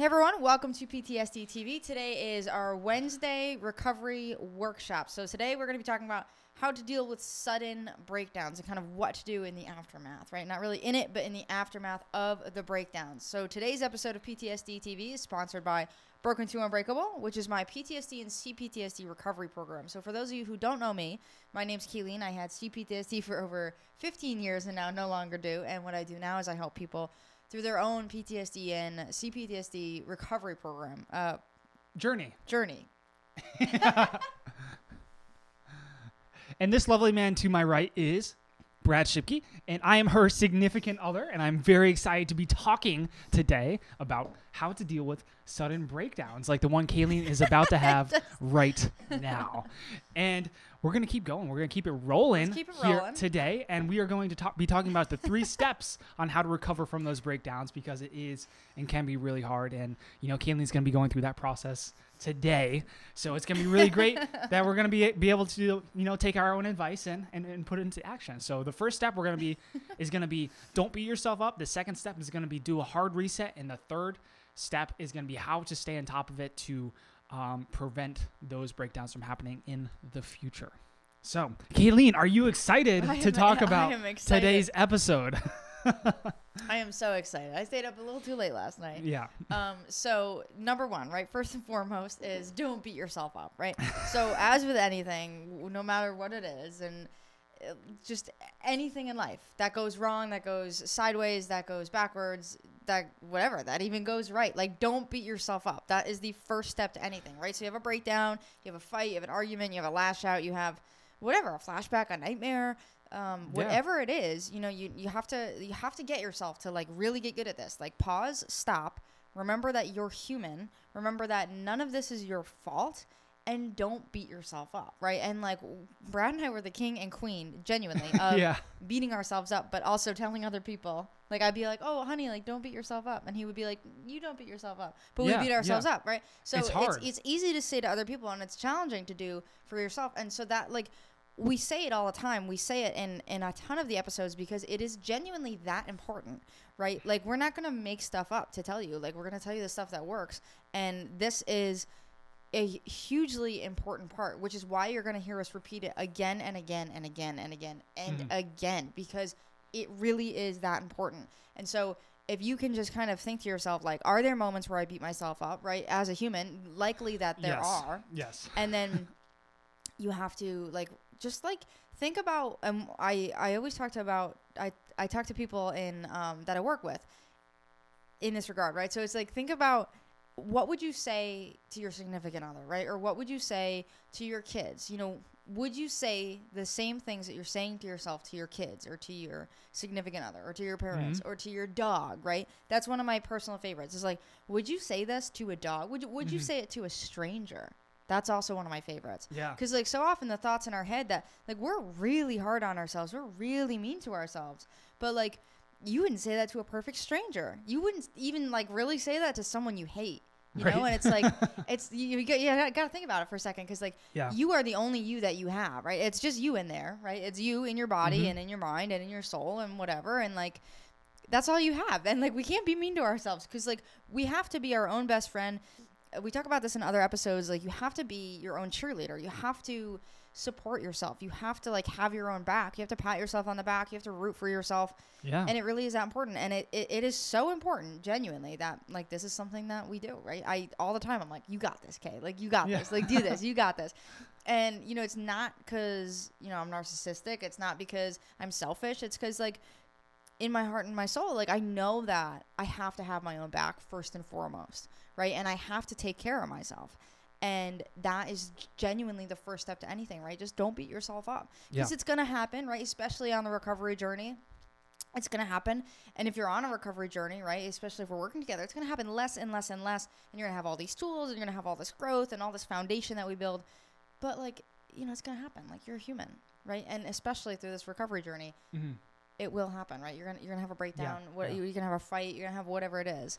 Hey everyone, welcome to PTSD TV. Today is our Wednesday recovery workshop. So today we're going to be talking about how to deal with sudden breakdowns and kind of what to do in the aftermath, right? Not really in it, but in the aftermath of the breakdowns. So today's episode of PTSD TV is sponsored by Broken to Unbreakable, which is my PTSD and CPTSD recovery program. So for those of you who don't know me, my name's Kayleen. I had CPTSD for over 15 years and now no longer do. And what I do now is I help people through their own PTSD and CPTSD recovery program uh, Journey. journey. And this lovely man to my right is Brad Shipke, and I am her significant other, and I'm very excited to be talking today about how to deal with sudden breakdowns like the one Kayleen is about to have right now. And we're going to keep going. We're going to keep it rolling keep it here rolling. today, and we are going to talk, be talking about the three steps on how to recover from those breakdowns because it is and can be really hard. And, you know, Kayleen's going to be going through that process today. So it's going to be really great that we're going to be, be able to, you know, take our own advice and, and, and put it into action. So the first step we're going to be is going to be don't beat yourself up. The second step is going to be do a hard reset. And the third step is going to be how to stay on top of it to um, prevent those breakdowns from happening in the future. So, Kayleen, are you excited to talk about today's episode? I am so excited. I stayed up a little too late last night. yeah. Um, so number one, right? First and foremost is don't beat yourself up, right? so as with anything, no matter what it is, and uh, just anything in life that goes wrong, that goes sideways, that goes backwards, that whatever, that even goes right. Like don't beat yourself up. That is the first step to anything, right? So you have a breakdown, you have a fight, you have an argument, you have a lash out, you have whatever, a flashback, a nightmare, um, Yeah. whatever it is, you know, you, you have to you have to get yourself to like really get good at this. Like pause, stop, remember that you're human, remember that none of this is your fault, and don't beat yourself up, right? And like Brad and I were the king and queen, genuinely, of Yeah. beating ourselves up, but also telling other people. Like I'd be like, "Oh, honey, like don't beat yourself up," and he would be like, "You don't beat yourself up," but Yeah, we beat ourselves yeah. up, right? So It's it's, hard. it's easy to say to other people, and it's challenging to do for yourself. And so that like we say it all the time. We say it in in a ton of the episodes because it is genuinely that important, right? Like we're not gonna make stuff up to tell you. Like we're gonna tell you the stuff that works, and this is a hugely important part, which is why you're going to hear us repeat it again and again and again and again and Mhm. again because it really is that important. And so if you can just kind of think to yourself like are there moments where I beat myself up, right? As a human, likely that there yes. are. Yes. And then you have to like just like think about um I I always talk to about I I talk to people in um that I work with in this regard, right? So it's like think about what would you say to your significant other, right? Or what would you say to your kids? You know, would you say the same things that you're saying to yourself to your kids or to your significant other or to your parents or to your dog, right? That's one of my personal favorites. It's like, would you say this to a dog? Would you would you Mhm. say it to a stranger? That's also one of my favorites. Yeah. Because like so often the thoughts in our head that like we're really hard on ourselves, we're really mean to ourselves, but like you wouldn't say that to a perfect stranger. You wouldn't even like really say that to someone you hate. You know, and it's like it's you, you, got, you got to think about it for a second because like Yeah. you are the only you that you have, right? It's just you in there, right? It's you in your body Mhm. and in your mind and in your soul and whatever, and like that's all you have. And like we can't be mean to ourselves because like we have to be our own best friend. We talk about this in other episodes. Like you have to be your own cheerleader. You have to support yourself. You have to like have your own back. You have to pat yourself on the back. You have to root for yourself. Yeah. And it really is that important. And it, it, it is so important, genuinely, that like this is something that we do, right? I all the time I'm like, you got this, Kay. Like you got Yeah. this. Like do this. You got this. And you know, it's not because you know I'm narcissistic. It's not because I'm selfish. It's because like in my heart and my soul, like I know that I have to have my own back first and foremost, right? And I have to take care of myself. And that is genuinely the first step to anything, right? Just don't beat yourself up. Yeah. Because it's going to happen, right? Especially on the recovery journey. It's going to happen. And if you're on a recovery journey, right? Especially if we're working together, it's going to happen less and less and less. And you're going to have all these tools and you're going to have all this growth and all this foundation that we build. But, like, you know, it's going to happen. Like, you're human, right? And especially through this recovery journey, Mhm. it will happen, right? You're gonna you're gonna have a breakdown. what yeah. you're gonna have a fight. You're gonna have whatever it is,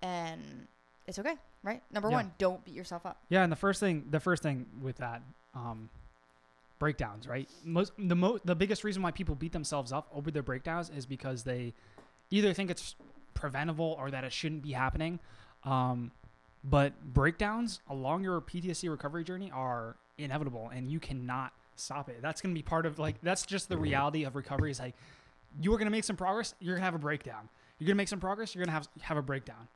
and it's okay, right? Number Yeah. one, don't beat yourself up. Yeah, and the first thing, the first thing with that, um, breakdowns, right? Most the mo- the biggest reason why people beat themselves up over their breakdowns is because they either think it's preventable or that it shouldn't be happening. Um, but breakdowns along your PTSD recovery journey are inevitable, and you cannot stop it. That's gonna be part of like that's just the reality of recovery. Is like you are gonna make some progress, you're gonna have a breakdown. You're gonna make some progress, you're gonna have have a breakdown,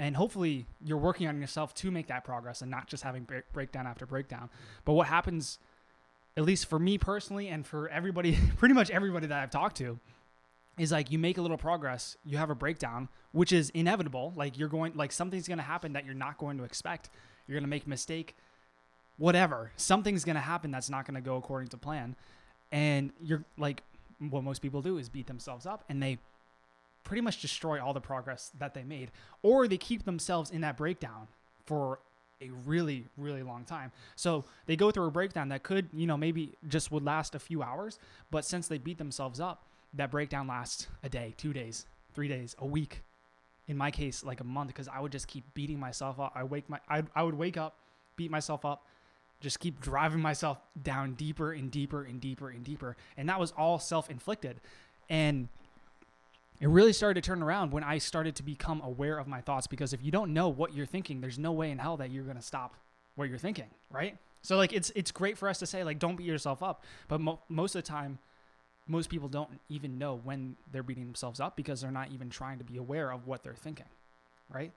and hopefully you're working on yourself to make that progress and not just having break, breakdown after breakdown. But what happens, at least for me personally, and for everybody, pretty much everybody that I've talked to, is like you make a little progress, you have a breakdown, which is inevitable. Like you're going, like something's going to happen that you're not going to expect. You're going to make a mistake, whatever. Something's going to happen that's not going to go according to plan. And you're like, what most people do is beat themselves up and they pretty much destroy all the progress that they made, or they keep themselves in that breakdown for a really, really long time. So they go through a breakdown that could, you know, maybe just would last a few hours, but since they beat themselves up, that breakdown lasts a day, two days, three days, a week. In my case, like a month, because I would just keep beating myself up. I wake my, I, I would wake up, beat myself up, just keep driving myself down deeper and deeper and deeper and deeper, and that was all self-inflicted, and it really started to turn around when I started to become aware of my thoughts. Because if you don't know what you're thinking, there's no way in hell that you're gonna stop what you're thinking, right? So like it's it's great for us to say like don't beat yourself up, but mo- most of the time most people don't even know when they're beating themselves up because they're not even trying to be aware of what they're thinking, right?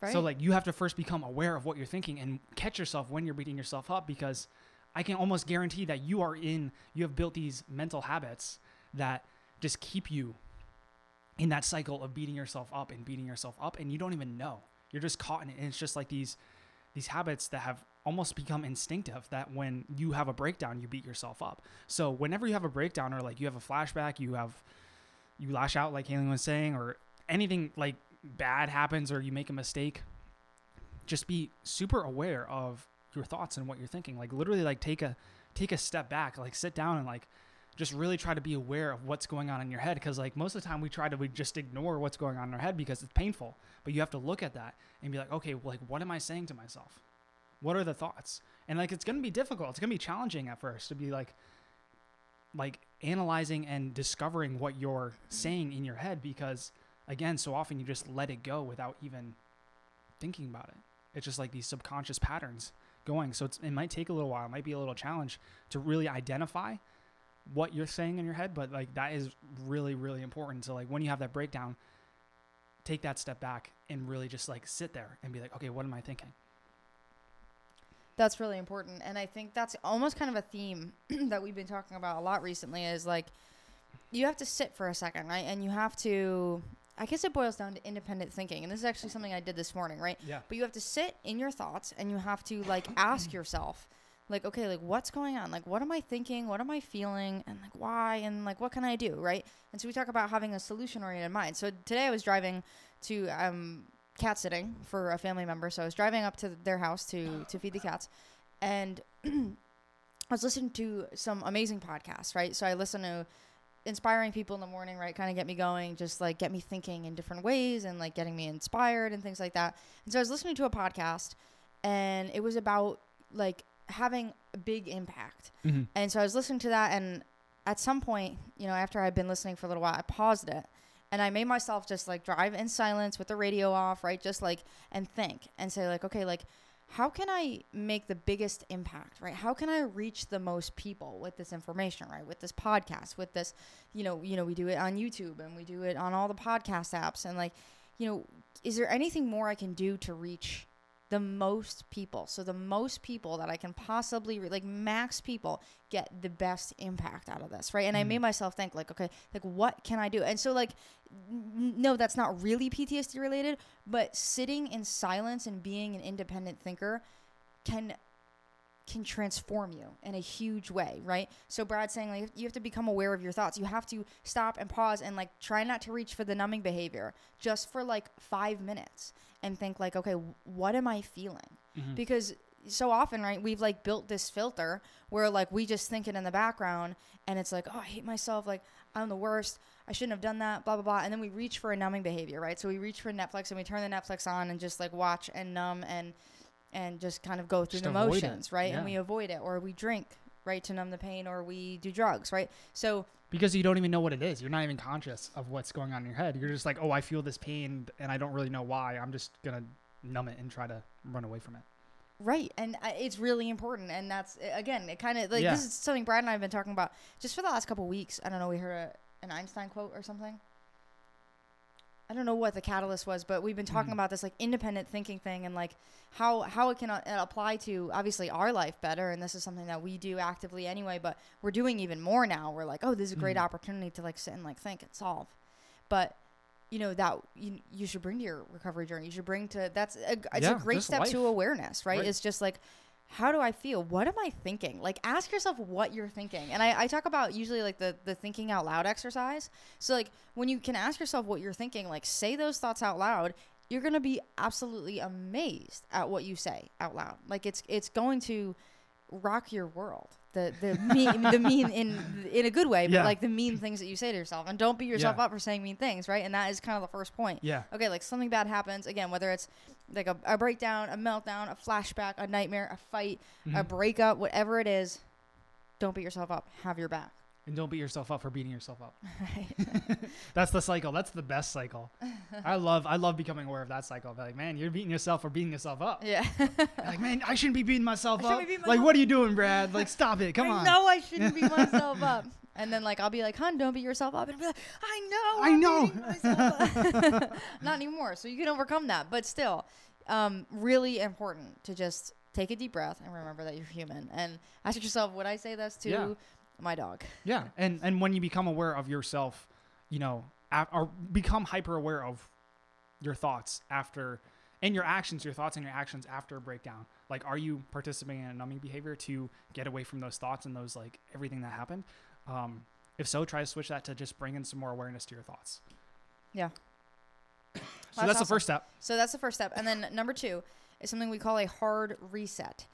Right. So like you have to first become aware of what you're thinking and catch yourself when you're beating yourself up because I can almost guarantee that you are in you have built these mental habits that just keep you in that cycle of beating yourself up and beating yourself up and you don't even know. You're just caught in it and it's just like these these habits that have almost become instinctive that when you have a breakdown you beat yourself up so whenever you have a breakdown or like you have a flashback you have you lash out like Haley was saying or anything like bad happens or you make a mistake just be super aware of your thoughts and what you're thinking like literally like take a take a step back like sit down and like just really try to be aware of what's going on in your head. Because like most of the time we try to we just ignore what's going on in our head because it's painful. But you have to look at that and be like okay well, like what am i saying to myself? What are the thoughts? And like it's going to be difficult. It's going to be challenging at first to be like like analyzing and discovering what you're saying in your head because again so often you just let it go without even thinking about it. It's just like these subconscious patterns going. So it might take a little while it might be a little challenge to really identify what you're saying in your head but like that is really really important so like when you have that breakdown take that step back and really just like sit there and be like okay what am i thinking That's really important. And I think that's almost kind of a theme that we've been talking about a lot recently is like you have to sit for a second, right? And you have to I guess it boils down to independent thinking. And this is actually something I did this morning, right? yeah But you have to sit in your thoughts and you have to like ask yourself like okay, like what's going on? Like what am I thinking? What am I feeling? And like why? And like what can I do, right? And so we talk about having a solution oriented mind. So today I was driving to um cat sitting for a family member. So I was driving up to their house to to feed the cats, and I was listening to some amazing podcasts. Right, so I listen to inspiring people in the morning. Right, kind of get me going, just like get me thinking in different ways, and like getting me inspired and things like that. And so I was listening to a podcast, and it was about like having a big impact. mm-hmm. And so I was listening to that, and at some point, you know, after I'd been listening for a little while, I paused it and I made myself just like drive in silence with the radio off, right? Just like, and think and say, like, okay, like, how can I make the biggest impact, right? How can I reach the most people with this information, right? With this podcast, with this, you know, you know, we do it on YouTube and we do it on all the podcast apps, and like, you know, is there anything more I can do to reach the most people? So the most people that I can possibly re- like max people get the best impact out of this, right? And I Mhm. made myself think like, okay, like what can I do? And so like, n- no, that's not really PTSD related, but sitting in silence and being an independent thinker can can transform you in a huge way, right? So Brad's saying like you have to become aware of your thoughts. You have to stop and pause and like try not to reach for the numbing behavior just for like 5 minutes and think like, okay, what am I feeling? Mm-hmm. because so often right we've like built this filter where like we just think it in the background and it's like oh i hate myself like i'm the worst i shouldn't have done that blah blah blah and then we reach for a numbing behavior right so we reach for netflix and we turn the netflix on and just like watch and numb and and just kind of go through Just the avoid it, motions right yeah. and we avoid it or we drink right to numb the pain or we do drugs right so because you don't even know what it is. You're not even conscious of what's going on in your head. You're just like, oh, I feel this pain and I don't really know why. I'm just gonna numb it and try to run away from it. Right, and uh, it's really important, and that's again, it kind of like Yeah. this is something Brad and I have been talking about just for the last couple weeks. I don't know, we heard a, an Einstein quote or something. I don't know what the catalyst was, but we've been talking Mhm. about this like independent thinking thing and like how how it can uh, apply to obviously our life better. And this is something that we do actively anyway, but we're doing even more now. We're like, oh, this is a great Mhm. opportunity to like sit and like think and solve. But you know that you, you should bring to your recovery journey. You should bring to that's a, it's Yeah, a great step to awareness, right? Right. It's just like how do I feel? What am I thinking? Like ask yourself what you're thinking. And I, I talk about usually like the, the thinking out loud exercise. So like when you can ask yourself what you're thinking, like say those thoughts out loud, you're gonna be absolutely amazed at what you say out loud. Like it's it's going to rock your world. The the mean the mean in in a good way, but Yeah. like the mean things that you say to yourself. And don't beat yourself Yeah. up for saying mean things, right? And that is kind of the first point Yeah. okay, like something bad happens again, whether it's like a, a breakdown, a meltdown, a flashback, a nightmare, a fight, a Mhm. breakup, whatever it is, don't beat yourself up. Have your back. And don't beat yourself up for beating yourself up. Right. That's the cycle. That's the best cycle. I love I love becoming aware of that cycle. Like, man, you're beating yourself for beating yourself up. yeah. Like, man, I shouldn't be beating myself up. be beating like, what are you doing, Brad? Like, stop it. Come I on. No, I shouldn't beat myself up. And then like I'll be like, "Hun, don't beat yourself up." And be like, "I know, I know." myself up." Not anymore. So you can overcome that, but still, um, really important to just take a deep breath and remember that you're human. And ask yourself, would I say this to Yeah. My dog? Yeah, and and when you become aware of yourself, you know, af- or become hyper aware of your thoughts after and your actions, your thoughts and your actions after a breakdown. Like, are you participating in a numbing behavior to get away from those thoughts and those like everything that happened? Um, if so, try to switch that to just bring in some more awareness to your thoughts. Yeah. So That's that's, the first step. So that's the first step. And then number two is something we call a hard reset.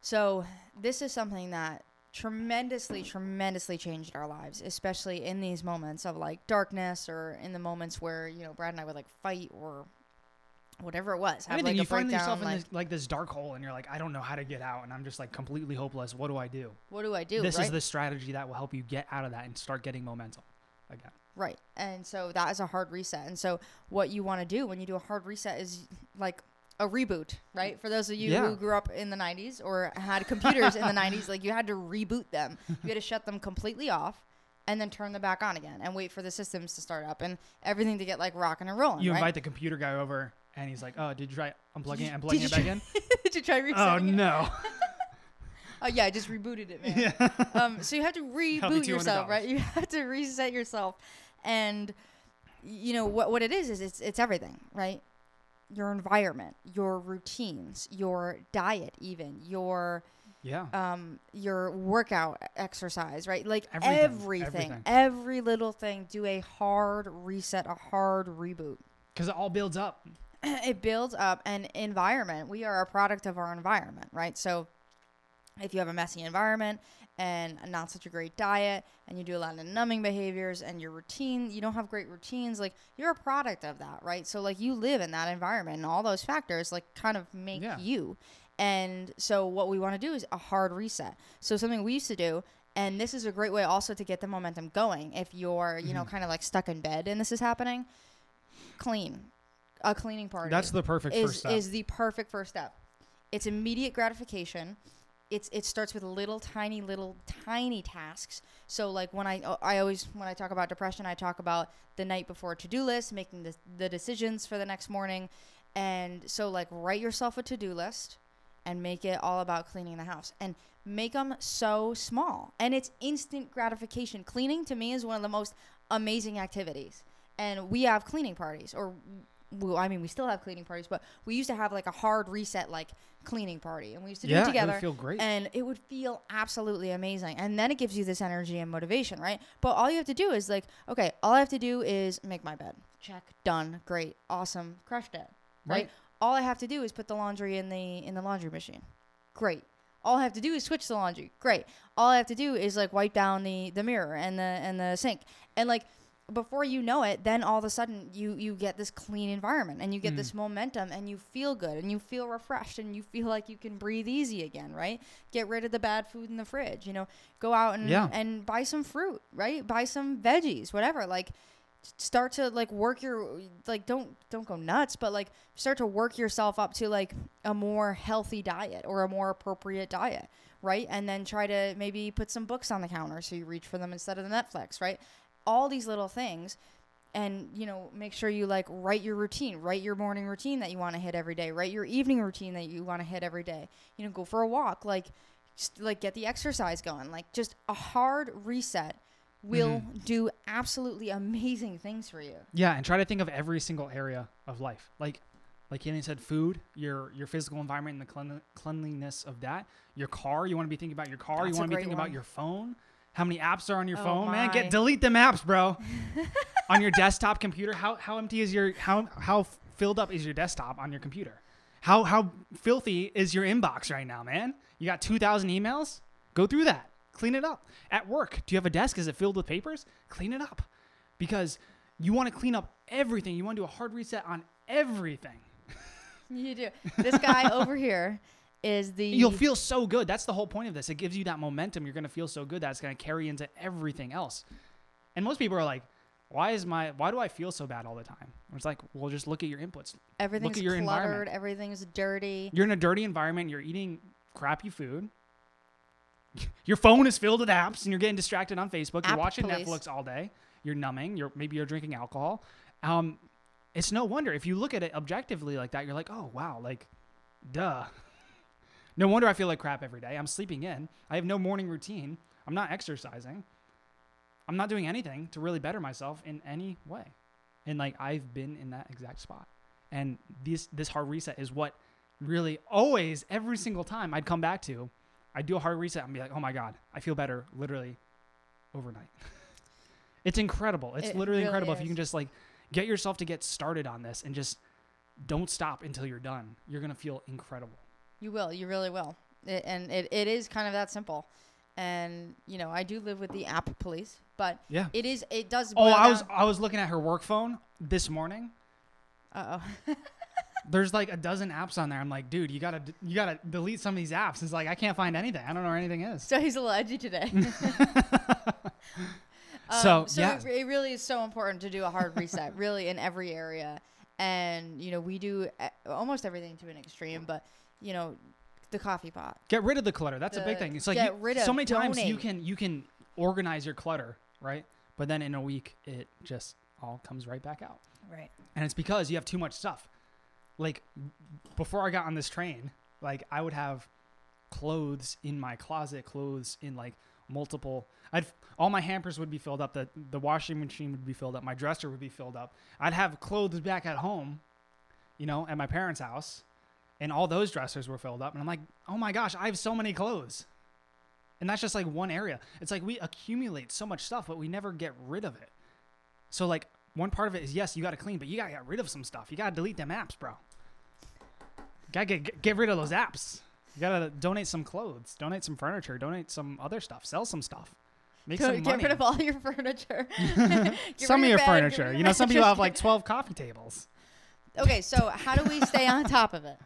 So this is something that tremendously, tremendously changed our lives, especially in these moments of like darkness or in the moments where, you know, Brad and I would like fight or whatever it was. Have Anything like you find breakdown, yourself in like, this, like this dark hole, and you're like, I don't know how to get out, and I'm just like completely hopeless. What do I do? what do I do? this right? is the strategy that will help you get out of that and start getting momentum again. Right. And so that is a hard reset. And so what you want to do when you do a hard reset is like a reboot, right? For those of you Yeah. who grew up in the 90s or had computers in the 90s, like you had to reboot them. You had to shut them completely off and then turn them back on again and wait for the systems to start up and everything to get like rocking and rolling. You right? invite the computer guy over, and he's like, "Oh, did you try unplugging it and plugging it back try- in?" Did you try oh resetting it? no! Oh yeah, I just rebooted it, man. um, so you have to reboot yourself, right? You have to reset yourself, and you know what? What it is is it's it's everything, right? Your environment, your routines, your diet, even your yeah, um your workout exercise, right? Like Everything, everything, everything. every little thing. Do a hard reset, a hard reboot. because it all builds up. it builds up an environment. We are a product of our environment, right? So if you have a messy environment and not such a great diet and you do a lot of numbing behaviors and your routine, you don't have great routines, like you're a product of that, right? So like you live in that environment and all those factors like kind of make Yeah. you. And so what we want to do is a hard reset. So something we used to do and this is a great way also to get the momentum going if you're, you know, Mhm. kind of like stuck in bed and this is happening. Clean. A cleaning party That's the perfect is first step. is the perfect first step. It's immediate gratification. It's it starts with little tiny little tiny tasks. So like when I oh, I always when I talk about depression, I talk about the night before to-do list, making the the decisions for the next morning. And so like write yourself a to-do list and make it all about cleaning the house and make them so small. And it's instant gratification. Cleaning to me is one of the most amazing activities. And we have cleaning parties or well, I mean, we still have cleaning parties, but we used to have like a hard reset, like cleaning party, and we used to do it together It would feel great. and it would feel absolutely amazing and then it gives you this energy and motivation right? But all you have to do is like okay all i have to do is make my bed. Check. Done. Great. Awesome. Crushed it. Right, Right. all i have to do is put the laundry in the in the laundry machine. Great. All i have to do is switch the laundry. Great. All i have to do is like wipe down the the mirror and the and the sink. And like before you know it then all of a sudden you you get this clean environment and you get Mm. this momentum and you feel good and you feel refreshed and you feel like you can breathe easy again right? Get rid of the bad food in the fridge you know? Go out and Yeah. and buy some fruit right? Buy some veggies whatever like start to like work your like don't don't go nuts but like start to work yourself up to like a more healthy diet or a more appropriate diet right? And then try to maybe put some books on the counter so you reach for them instead of the netflix right all these little things and you know make sure you like write your routine write your morning routine that you want to hit every day write your evening routine that you want to hit every day you know go for a walk like just like get the exercise going like just a hard reset will mm-hmm. do absolutely amazing things for you Yeah, and try to think of every single area of life. Like like Kenny said, food, your your physical environment and the clean, cleanliness of that. Your car, you want to be thinking about your car. That's you want to be thinking one. about your phone. How many apps are on your Oh phone, man? Get delete them apps, bro. on your desktop computer, how how empty is your how how filled up is your desktop on your computer? How how filthy is your inbox right now, man? You got 2000 emails? Go through that. Clean it up. At work, do you have a desk? Is it filled with papers? Clean it up. Because you want to clean up everything. You want to do a hard reset on everything. you do this guy over here is the You'll feel so good. That's the whole point of this. It gives you that momentum. You're going to feel so good that's going to carry into everything else. And most people are like, why is my why do I feel so bad all the time? It's like, well, just look at your inputs. everything's your cluttered everything's dirty You're in a dirty environment, you're eating crappy food. Your phone is filled with apps and you're getting distracted on Facebook. You're watching police. Netflix all day. You're numbing. You're maybe you're drinking alcohol. Um, it's no wonder if you look at it objectively like that, you're like, oh wow, like, duh. No wonder I feel like crap every day. I'm sleeping in. I have no morning routine. I'm not exercising. I'm not doing anything to really better myself in any way. And like I've been in that exact spot. And this this hard reset is what really always every single time I'd come back to. I'd do a hard reset and be like, oh my God, I feel better literally overnight. it's incredible. It's It literally really incredible if you can just like get yourself to get started on this and just don't stop until you're done. You're gonna feel incredible. You will. You really will. It, and it, it is kind of that simple. And you know, I do live with the app police, but Yeah. it is. It does. Oh, I was down- I was looking at her work phone this morning. Uh-oh. There's like a dozen apps on there. I'm like, dude, you gotta you gotta delete some of these apps. It's like I can't find anything. I don't know where anything is. so he's a little edgy today. Um, So, so yeah. it, it really is so important to do a hard reset, really in every area. And you know, we do uh, almost everything to an extreme, but you know, the coffee pot. Get rid of the clutter. That's a big thing. It's like get you- rid so many times you can you can organize your clutter, right? But then in a week it just all comes right back out. Right. And it's because you have too much stuff. Like before I got on this train, like I would have clothes in my closet, clothes in like multiple I'd all my hampers would be filled up, the the washing machine would be filled up, my dresser would be filled up. I'd have clothes back at home, you know, at my parents' house, and all those dressers were filled up and I'm like, "Oh my gosh, I have so many clothes." And that's just like one area. It's like we accumulate so much stuff, but we never get rid of it. So like one part of it is yes, you got to clean, but you got to get rid of some stuff. You got to delete them apps, bro. you Got to get get rid of those apps. You got to donate some clothes, donate some furniture, donate some other stuff, sell some stuff. Make Go- some get money. rid of all your furniture. Some of your bed, furniture. You know, some people have like 12 coffee tables. Okay, so how do we stay on top of it,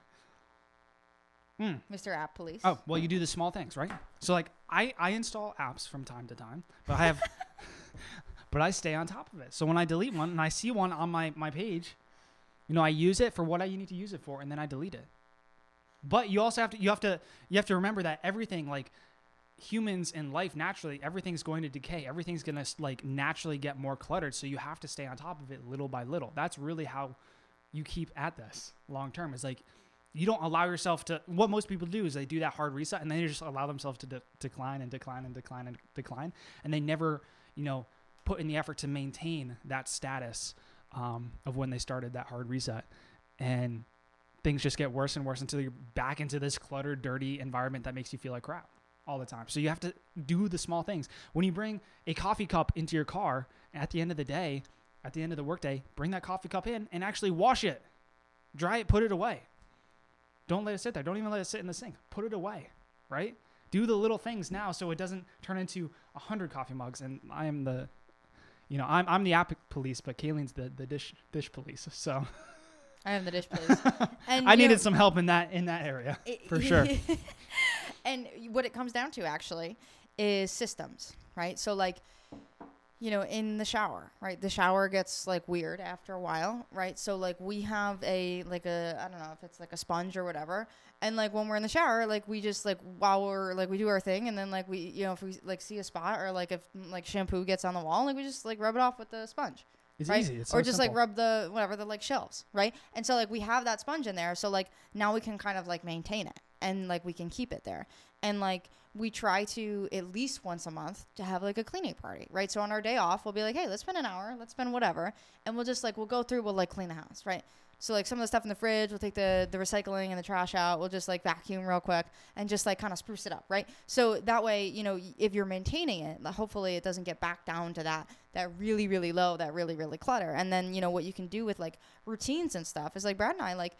Hmm. Mr. App Police? Oh, well, you do the small things, right? So like I I install apps from time to time, but I have but I stay on top of it. So when I delete one and I see one on my my page, you know, I use it for what I need to use it for and then I delete it. But you also have to you have to you have to remember that everything like humans in life naturally everything's going to decay. Everything's going to like naturally get more cluttered, so you have to stay on top of it little by little. That's really how you keep at this long term. Is like you don't allow yourself to what most people do is they do that hard reset and then they just allow themselves to de- decline and decline and decline and decline. And they never you know put in the effort to maintain that status um, of when they started that hard reset. And things just get worse and worse until you're back into this cluttered dirty environment that makes you feel like crap all the time. So you have to do the small things. When you bring a coffee cup into your car at the end of the day at the end of the workday bring that coffee cup in and actually wash it. Dry it put it away don't let it sit there. Don't even let it sit in the sink. Put it away, right? Do the little things now so it doesn't turn into a hundred coffee mugs. And I am the, you know, I'm, I'm the app police, but Kayleen's the, the dish dish police. So I am the dish police. And I needed know, some help in that in that area it- for sure. and what it comes down to actually is systems, right? So like you know, in the shower, right? The shower gets like weird after a while, right? So like we have a like a I don't know if it's like a sponge or whatever, and like when we're in the shower, like we just like while we're like we do our thing, and then like we you know if we like see a spot or like if mm, like shampoo gets on the wall, like we just like rub it off with the sponge. It's right? easy. It's or so just like rub the whatever the like shelves, right? And so like we have that sponge in there, so like now we can kind of like maintain it and like we can keep it there. And like we try to at least once a month to have like a cleaning party, right? So on our day off, we'll be like, hey, let's spend an hour, let's spend whatever, and we'll just like we'll go through, we'll like clean the house, right? So like some of the stuff in the fridge, we'll take the the recycling and the trash out. We'll just like vacuum real quick and just like kind of spruce it up, right? So that way, you know, if you're maintaining it, hopefully it doesn't get back down to that that really really low, that really really clutter. And then you know what you can do with like routines and stuff is like Brad and I like,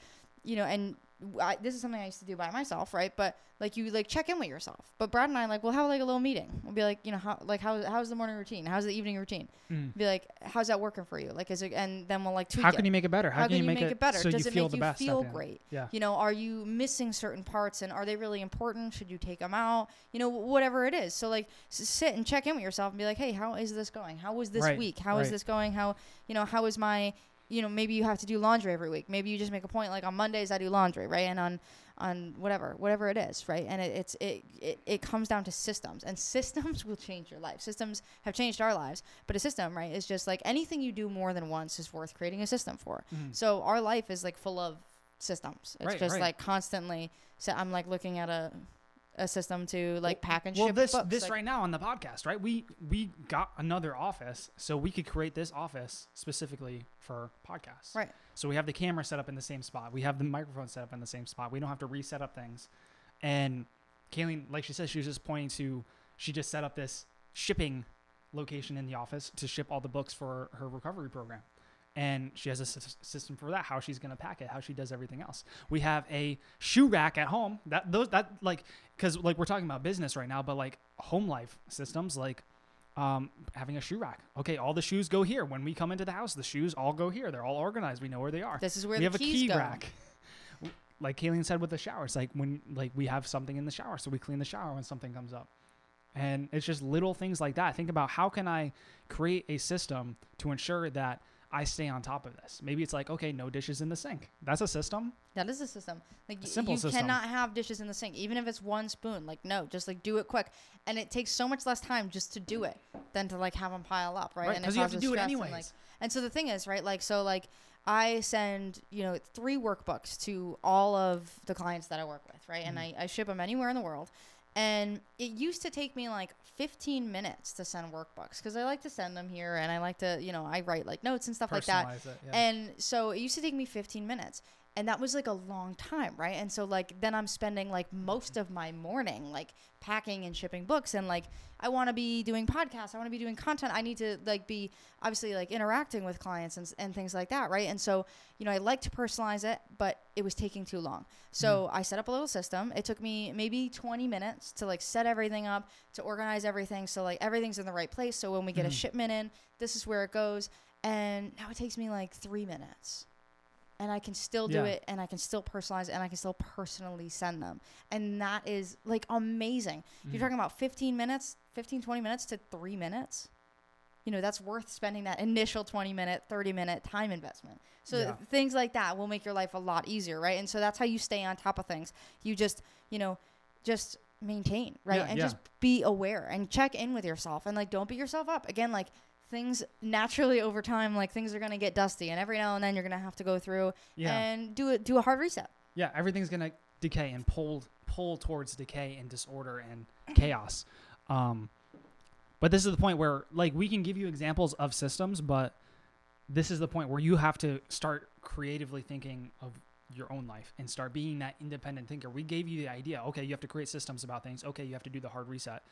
you know, and I, this is something I used to do by myself, right? But like you like check in with yourself. But Brad and I like we'll have like a little meeting. We'll be like, you know, how like how how's the morning routine? How's the evening routine? Mm. Be like, how's that working for you? Like, is it? And then we'll like tweak How it can you make it better? how, can you make, it, better? so Does you it feel make the you best? feel great? Yeah. You know, are you missing certain parts and are they really important? Should you take them out? You know, whatever it is. So like s- sit and check in with yourself and be like, "Hey, how is this going? How was this Right, week? How is right. this going? How, you know, how is my you know, maybe you have to do laundry every week. Maybe you just make a point like on Mondays I do laundry, right? And on on whatever, whatever it is, right? And it, it's it, it it comes down to systems, and systems will change your life. Systems have changed our lives, but a system, right, is just like anything you do more than once is worth creating a system for. Mhm. So our life is like full of systems. It's Right, just right. like constantly. So I'm like looking at a a system to like pack and well ship this books. this like- right now on the podcast right? We we got another office so we could create this office specifically for podcasts. Right. so we have the camera set up in the same spot. We have the microphone set up in the same spot. We don't have to reset up things. And Kayleen like she said she was just pointing to she just set up this shipping location in the office to ship all the books for her recovery program and she has a system for that how she's going to pack it how she does everything else. We have a shoe rack at home that those that like because like we're talking about business right now but like home life systems like um, having a shoe rack. Okay all the shoes go here. When we come into the house the shoes all go here. They're all organized. We know where they are. This is where we the have a key go. rack. Like Kayleen said with the shower it's like when like we have something in the shower so we clean the shower when something comes up. And it's just little things like that. Think about how can i create a system to ensure that i stay on top of this maybe it's like okay no dishes in the sink that's a system That is a system. Like A simple you system. cannot have dishes in the sink, even if it's one spoon. Like no, just like do it quick, and it takes so much less time just to do it than to like have them pile up, right? right And because you have to do it stress and, anyways like, and so the thing is, right? Like so, like I send you know three workbooks to all of the clients that I work with, right? And Mhm. I, I ship them anywhere in the world. And it used to take me like 15 minutes to send workbooks because I like to send them here and I like to, you know, I write like notes and stuff like that. It, yeah. And so it used to take me 15 minutes. And that was like a long time, right? And so like then I'm spending like most of my morning like packing and shipping books and like I want to be doing podcasts, I want to be doing content. I need to like be obviously like interacting with clients and, and things like that, right? And so, you know, I like to personalize it, but it was taking too long. So I set up a little system. It took me maybe 20 minutes to like set everything up, to organize everything so like everything's in the right place. So when we get Mhm. a shipment in, this is where it goes. And now it takes me like three minutes. And I can still do Yeah. it and I can still personalize and I can still personally send them. And that is like amazing. You're Mhm. talking about 15 minutes, 15, 20 minutes to three minutes. You know, that's worth spending that initial 20 minute, 30 minute time investment. So Yeah. things like that will make your life a lot easier, right? And so that's how you stay on top of things. You just, you know, just maintain, right? Yeah, and just be aware and check in with yourself and like don't beat yourself up. Again, like things naturally over time, like things are gonna get dusty and every now and then you're gonna have to go through yeah. and do it do a hard reset. yeah everything's gonna decay and pull pull towards decay and disorder and chaos. Um but this is the point where like we can give you examples of systems but this is the point where you have to start creatively thinking of your own life and start being that independent thinker. We gave you the idea okay you have to create systems about things. Okay you have to do the hard reset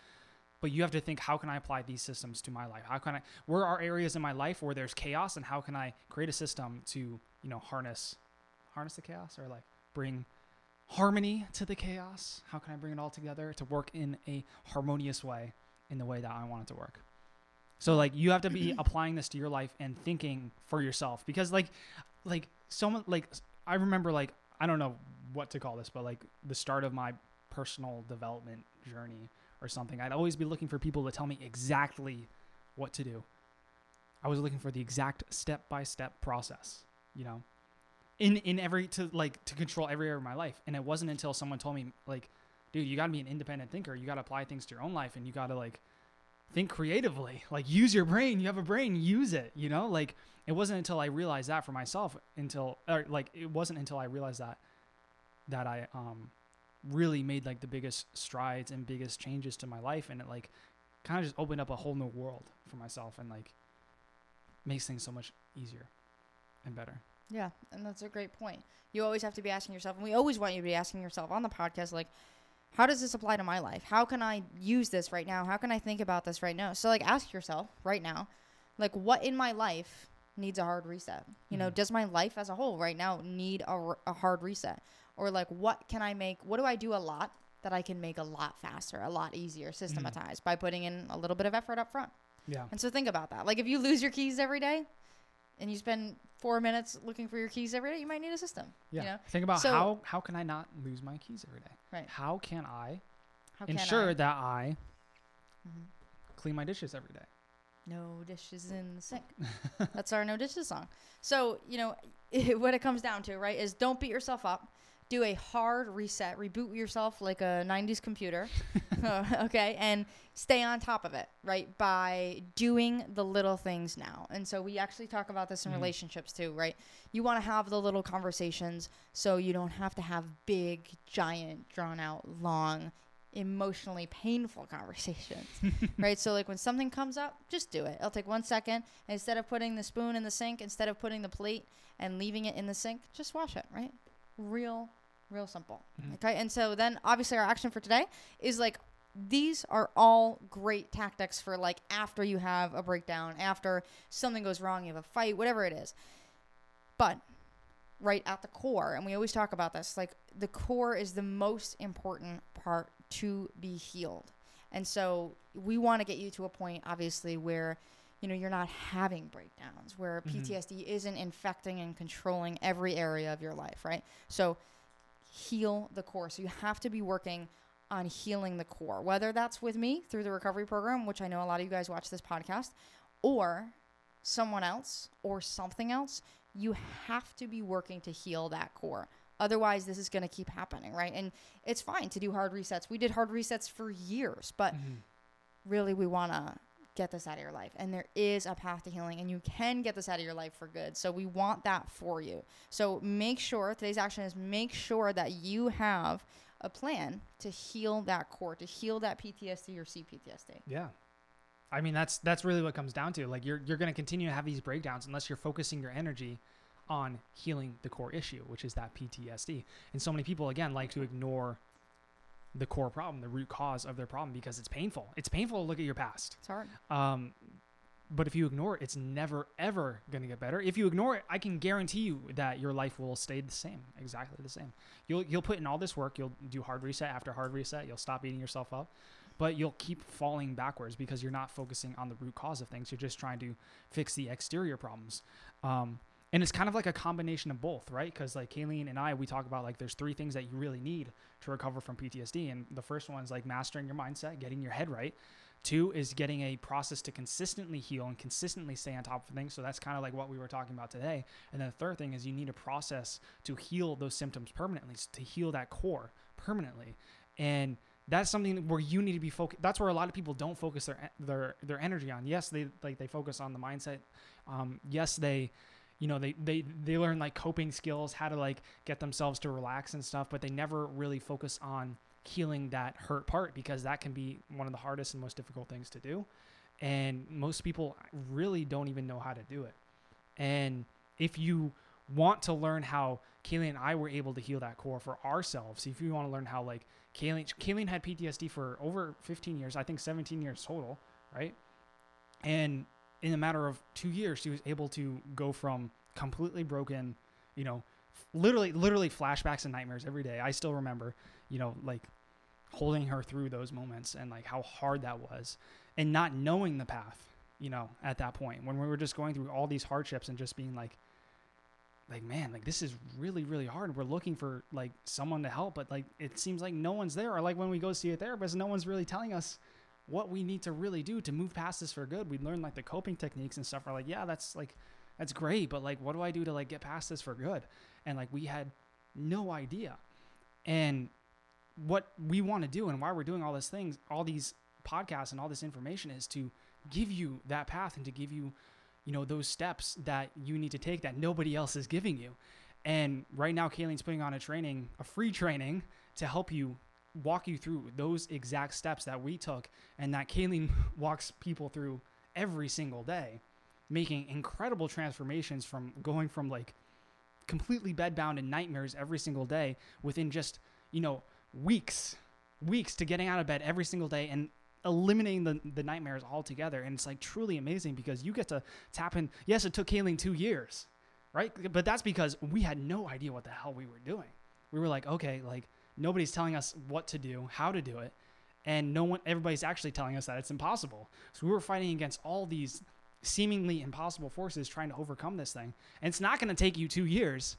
but you have to think how can i apply these systems to my life? How can i where are areas in my life where there's chaos and how can i create a system to you know harness harness the chaos or like bring harmony to the chaos? How can i bring it all together to work in a harmonious way in the way that i want it to work? So like you have to be applying this to your life and thinking for yourself because like like someone like i remember like i don't know what to call this but like the start of my personal development journey or something i'd always be looking for people to tell me exactly what to do I was looking for the exact step by step process, you know, in in every to like to control every area of my life. And it wasn't until someone told me like, dude, you got to be an independent thinker. You got to apply things to your own life, and you got to like think creatively. Like use your brain. You have a brain, use it. You know, like it wasn't until I realized that for myself until or like it wasn't until I realized that that I um really made like the biggest strides and biggest changes to my life and it like kind of just opened up a whole new world for myself and like makes things so much easier and better. Yeah, and that's a great point. You always have to be asking yourself, and we always want you to be asking yourself on the podcast, like, how does this apply to my life? How can I use this right now? How can I think about this right now? So, like, ask yourself right now, like, what in my life needs a hard reset? You know, Mhm. does my life as a whole right now need a, a hard reset? Or, like, what can I make? What do I do a lot that I can make a lot faster, a lot easier, systematized by putting in a little bit of effort up front? Yeah. And so think about that. Like if you lose your keys every day and you spend four minutes looking for your keys every day, you might need a system. Yeah. You know? Think about So- how how can I not lose my keys every day? Right. How can I How can ensure I? that I Mhm. clean my dishes every day? No dishes in the sink. That's our no dishes song. So, you know, what it comes down to, right, is don't beat yourself up. Do a hard reset, reboot yourself like a 90s computer. okay. And stay on top of it, right? By doing the little things now. And so we actually talk about this in Mhm. relationships too, right? You want to have the little conversations so you don't have to have big, giant, drawn out, long, emotionally painful conversations, right? So, like when something comes up, just do it. It'll take one second. Instead of putting the spoon in the sink, instead of putting the plate and leaving it in the sink, just wash it, right? Real, real simple. Mhm. Okay. And so then obviously our action for today is like these are all great tactics for like after you have a breakdown, after something goes wrong, you have a fight, whatever it is. But right at the core, and we always talk about this, like the core is the most important part to be healed. And so we want to get you to a point, obviously, where you know you're not having breakdowns, where Mhm. PTSD isn't infecting and controlling every area of your life, right? So heal the core. So you have to be working on healing the core, whether that's with me through the recovery program, which I know a lot of you guys watch this podcast, or someone else or something else. You have to be working to heal that core. Otherwise, this is going to keep happening, right? And it's fine to do hard resets. We did hard resets for years, but Mhm. really we want to get this out of your life and there is a path to healing and you can get this out of your life for good so we want that for you so make sure today's action is make sure that you have a plan to heal that core to heal that ptsd or cptsd Yeah. I mean that's that's really what it comes down to. Like you're you're going to continue to have these breakdowns unless you're focusing your energy on healing the core issue, which is that PTSD. And so many people again like to ignore the core problem, the root cause of their problem because it's painful. It's painful to look at your past. it's hard Um, but if you ignore it, it's never ever going to get better. If you ignore it, I can guarantee you that your life will stay the same, exactly the same. You'll you'll put in all this work. You'll do hard reset after hard reset. You'll stop eating yourself up, but you'll keep falling backwards because you're not focusing on the root cause of things. You're just trying to fix the exterior problems. Um, and it's kind of like a combination of both, right? Because like Kayleen and I, we talk about like there's three things that you really need to recover from PTSD, and the first one is like mastering your mindset, getting your head right. Two is getting a process to consistently heal and consistently stay on top of things. So that's kind of like what we were talking about today. And then the third thing is you need a process to heal those symptoms permanently, to heal that core permanently. And that's something where you need to be focused. That's where a lot of people don't focus their their their energy on. Yes, they like they focus on the mindset. Um, yes, they you know they, they they learn like coping skills how to like get themselves to relax and stuff but they never really focus on healing that hurt part because that can be one of the hardest and most difficult things to do. And most people really don't even know how to do it. And if you want to learn how Kayleen and I were able to heal that core for ourselves if you want to learn how like Kayleen Kayleen had PTSD for over 15 years I think 17 years total right? And in a matter of two years, she was able to go from completely broken, you know, literally, literally flashbacks and nightmares every day. I still remember, you know, like holding her through those moments and like how hard that was and not knowing the path, you know, at that point when we were just going through all these hardships and just being like, like, man, like this is really, really hard. We're looking for like someone to help, but like it seems like no one's there. Or like when we go see a therapist, no one's really telling us what we need to really do to move past this for good. We learn like the coping techniques and stuff. We're like, yeah, that's like that's great, but like what do I do to like get past this for good? And like we had no idea. And what we want to do and why we're doing all these things, all these podcasts and all this information is to give you that path and to give you, you know, those steps that you need to take that nobody else is giving you. And right now, Kayleen's putting on a training, a free training to help you walk you through those exact steps that we took and that Kayleen walks people through every single day, making incredible transformations from going from like completely bedbound and nightmares every single day within just, you know, weeks, weeks to getting out of bed every single day and eliminating the, the nightmares altogether. And it's like truly amazing because you get to tap in. Yes, it took Kayleen two years, right? But that's because we had no idea what the hell we were doing. We were like, okay, like nobody's telling us what to do, how to do it. And no one, everybody's actually telling us that it's impossible. So we were fighting against all these seemingly impossible forces trying to overcome this thing. And it's not going to take you two years.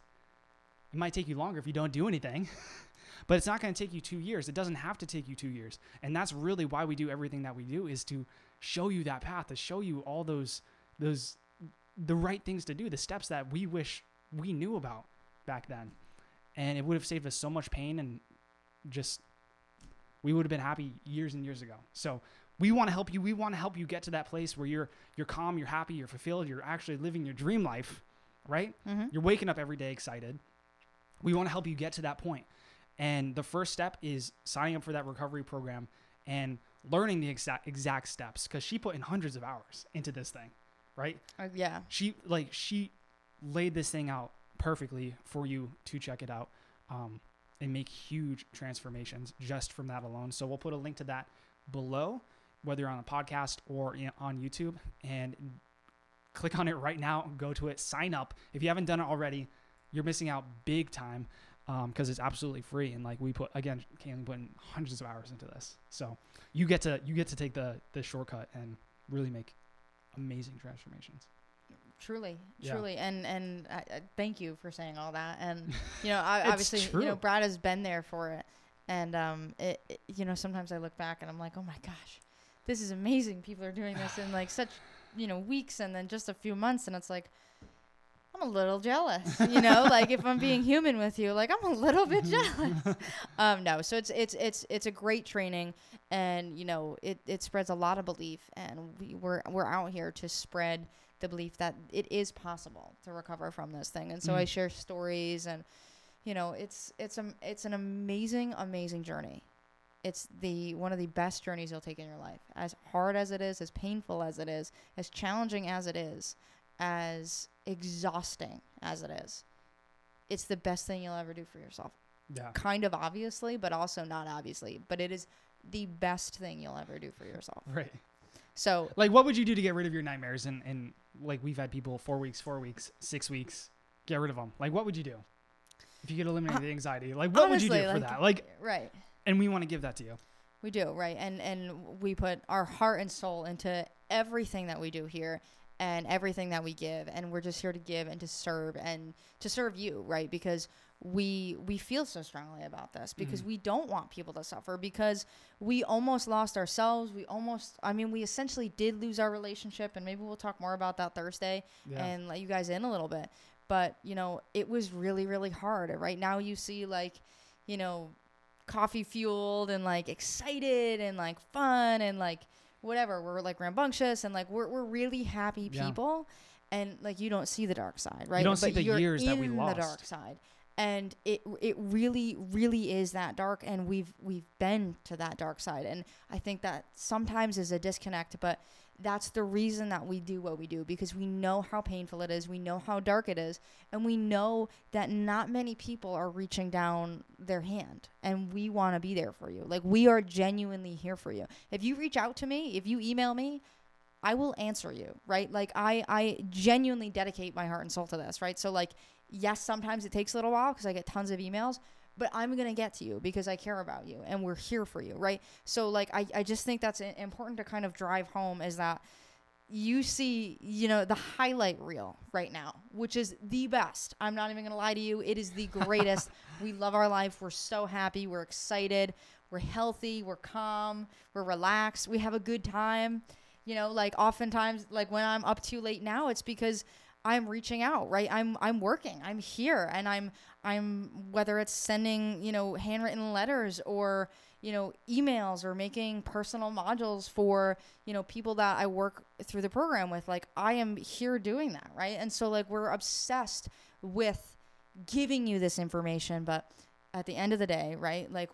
It might take you longer if you don't do anything, but it's not going to take you two years. It doesn't have to take you two years. And that's really why we do everything that we do is to show you that path, to show you all those, those, the right things to do, the steps that we wish we knew about back then. And it would have saved us so much pain and just, we would have been happy years and years ago. So we want to help you. We want to help you get to that place where you're you're calm, you're happy, you're fulfilled, you're actually living your dream life, right? Mm-hmm. You're waking up every day excited. We want to help you get to that point. And the first step is signing up for that recovery program and learning the exact exact steps cuz she put in hundreds of hours into this thing, right? Uh, yeah. She like she laid this thing out perfectly for you to check it out. Um, and make huge transformations just from that alone. So we'll put a link to that below whether you're on a podcast or on YouTube, and click on it right now. Go to it, sign up. If you haven't done it already, you're missing out big time because um, it's absolutely free. And like we put again, Kayleen put in hundreds of hours into this, so you get to you get to take the the shortcut and really make amazing transformations. Truly, Yeah. truly, and and uh, thank you for saying all that. And you know, I, obviously, you know. Brad has been there for it, and um, it, it- you know, sometimes I look back and I'm like, oh my gosh, this is amazing. People are doing this in like such, you know, weeks, and then just a few months, and it's like. I'm a little jealous, you know. like if I'm being human with you, like I'm a little bit jealous. um, no, so it's it's it's it's a great training, and you know it, it spreads a lot of belief, and we, we're we're out here to spread the belief that it is possible to recover from this thing. And so I Mm. share stories, and you know it's it's um it's an amazing amazing journey. It's the one of the best journeys you'll take in your life. As hard as it is, as painful as it is, as challenging as it is, as exhausting as it is, it's the best thing you'll ever do for yourself Yeah. kind of obviously, but also not obviously. But it is the best thing you'll ever do for yourself. Right. So Like, what would you do to get rid of your nightmares? And and like we've had people four weeks, four weeks, six weeks, get rid of them. Like, what would you do if you could eliminate Uh, the anxiety? Like, what would you do for like- that? Like, right, and we want to give that to you. we do right, and and we put our heart and soul into everything that we do here. And everything that we give, and we're just here to give and to serve and to serve you, right? Because we we feel so strongly about this because Mhm. we don't want people to suffer because we almost lost ourselves. We almost, I mean, we essentially did lose our relationship, and maybe we'll talk more about that Thursday. Yeah. and let you guys in a little bit. But, you know, it was really, really hard. Right now you see like, you know, coffee fueled and like excited and like fun and like whatever. We're like rambunctious and like we're we're really happy Yeah. people. And like you don't see the dark side, right? You don't see the years that we lost. the dark side. And it it really, really is that dark and we've we've been to that dark side. And I think that sometimes is a disconnect, but that's the reason that we do what we do because we know how painful it is, we know how dark it is, and we know that not many people are reaching down their hand and we want to be there for you. Like we are genuinely here for you. If you reach out to me, if you email me, I will answer you, right? Like I I genuinely dedicate my heart and soul to this, right? So like yes, sometimes it takes a little while because I get tons of emails, but I'm going to get to you because I care about you and we're here for you, right? So like I I just think that's important to kind of drive home is that you see, you know, the highlight reel right now, which is the best. I'm not even going to lie to you. It is the greatest. we love our life. We're so happy. We're excited. we're healthy, we're calm, we're relaxed, we have a good time. You know, like oftentimes, like when I'm up too late now, it's because I'm reaching out, right? I'm I'm working. I'm here and I'm I'm whether it's sending, you know, handwritten letters or, you know, emails or making personal modules for, you know, people that I work through the program with. Like I am here doing that, right? And so like we're obsessed with giving you this information, but at the end of the day, right? Like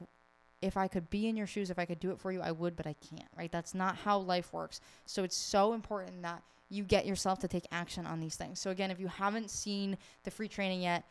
if I could be in your shoes, if I could do it for you, I would, but I can't, right? That's not how life works. So it's so important that you get yourself to take action on these things. So again, if you haven't seen the free training yet,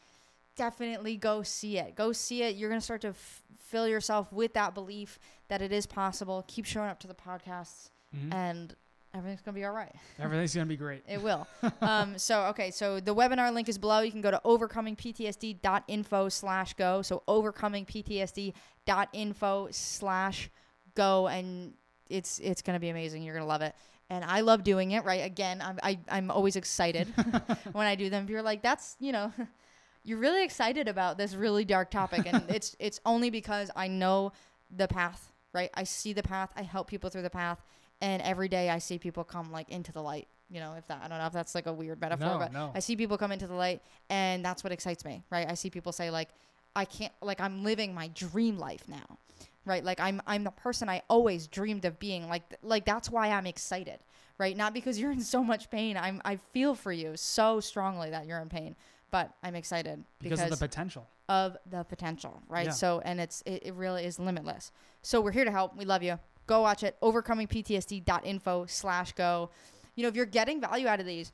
definitely go see it. Go see it. You're going to start to f- fill yourself with that belief that it is possible. Keep showing up to the podcasts Mhm. and everything's going to be all right. Everything's gonna be great. It will. um, so, okay. So the webinar link is below. You can go to overcomingptsd.info slash go. So overcomingptsd.info slash go. And it's, it's going to be amazing. You're going to love it. And I love doing it, right? Again, I'm, I, I'm always excited when I do them. You're like, that's, you know, you're really excited about this really dark topic. And it's, it's only because I know the path, right? I see the path. I help people through the path. And every day I see people come like into the light. You know, if that, I don't know if that's like a weird metaphor, No, but no. I see people come into the light and that's what excites me, right? I see people say like, I can't, like I'm living my dream life now, right? Like I'm, I'm the person I always dreamed of being like, like that's why I'm excited, right? Not because you're in so much pain. I'm, I feel for you so strongly that you're in pain, but I'm excited because, of the potential. of the potential, right? Yeah. So, and it's it, it really is limitless. So we're here to help. We love you. Go watch it. Overcomingptsd.info slash go. You know, if you're getting value out of these,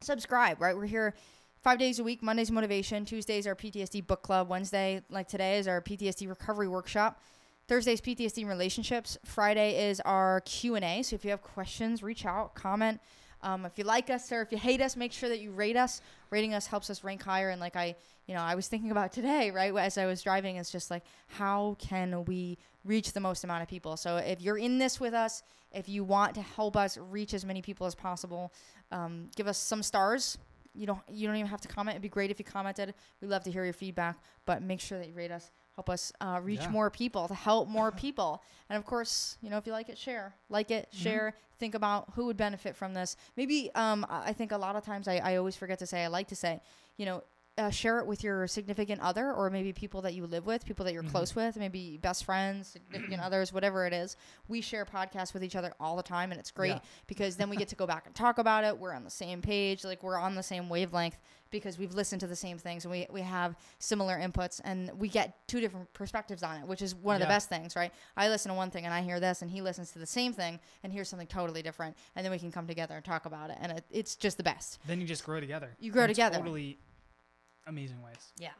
subscribe, right? We're here five days a week. Mondays motivation. Tuesdays our PTSD book club. Wednesday, like today, is our PTSD recovery workshop. Thursday's PTSD relationships. Friday is our Q and A. So if you have questions, reach out, comment. Um, if you like us or if you hate us, make sure that you rate us. Rating us helps us rank higher. And like I, you know, I was thinking about today, right, as I was driving, it's just like, how can we reach the most amount of people? So if you're in this with us, if you want to help us reach as many people as possible, um, give us some stars. You don't, you don't even have to comment. It'd be great if you commented. We love to hear your feedback, but make sure that you rate us. Help us uh, reach Yeah. more people to help more people. And of course, you know, if you like it, share, like it, Mhm. share. Think about who would benefit from this. Maybe um, I I think a lot of times I, I always forget to say. I like to say, you know, uh, share it with your significant other or maybe people that you live with, people that you're Mhm. close with, maybe best friends, significant others, whatever it is. We share podcasts with each other all the time, and it's great Yeah. because then we get to go back and talk about it. We're on the same page, like we're on the same wavelength because we've listened to the same things and we, we have similar inputs and we get two different perspectives on it, which is one of the best things, right? I listen to one thing and I hear this, and he listens to the same thing and hears something totally different, and then we can come together and talk about it, and it, it's just the best. Then you just grow together. You grow in together. Totally amazing ways. Yeah.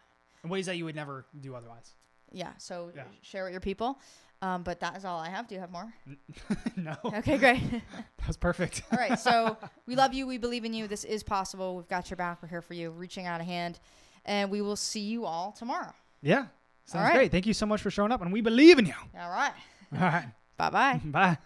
In ways that you would never do otherwise. Yeah. So Yeah. share with your people. Um, but that is all I have. Do you have more? no. Okay, great. That was perfect. all right. So we love you. We believe in you. This is possible. We've got your back. We're here for you. Reaching out a hand, and we will see you all tomorrow. Yeah. Sounds right. great. Thank you so much for showing up, and we believe in you. All right. All right. Bye bye. Bye.